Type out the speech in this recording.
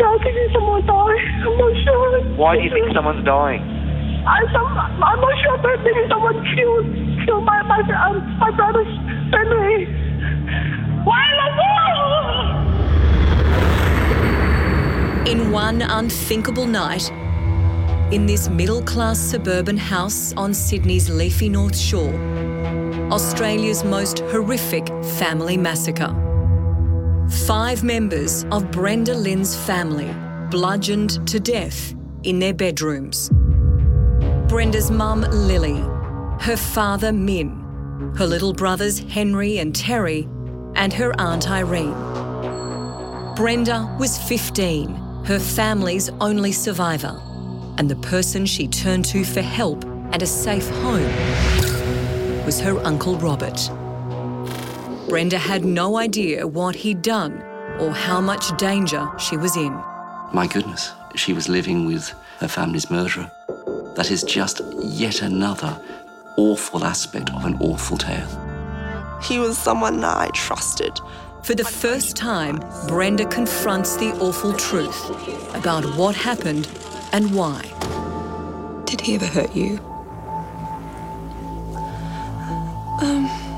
Yeah, I think someone died. I'm not sure. Why do you think someone's dying? I, some, I'm not sure, but maybe someone killed, killed my, my, um, my brother's family. Why In one unthinkable night, in this middle class suburban house on Sydney's leafy North Shore, Australia's most horrific family massacre. Five members of Brenda Lin's family bludgeoned to death in their bedrooms. Brenda's mum, Lily, her father, Min, her little brothers, Henry and Terry, and her aunt, Irene. Brenda was 15, her family's only survivor, and the person she turned to for help and a safe home was her uncle Robert. Brenda had no idea what he'd done or how much danger she was in. My goodness, she was living with her family's murderer. That is just yet another awful aspect of an awful tale. He was someone that I trusted. For the first time, Brenda confronts the awful truth about what happened and why. Did he ever hurt you? Um,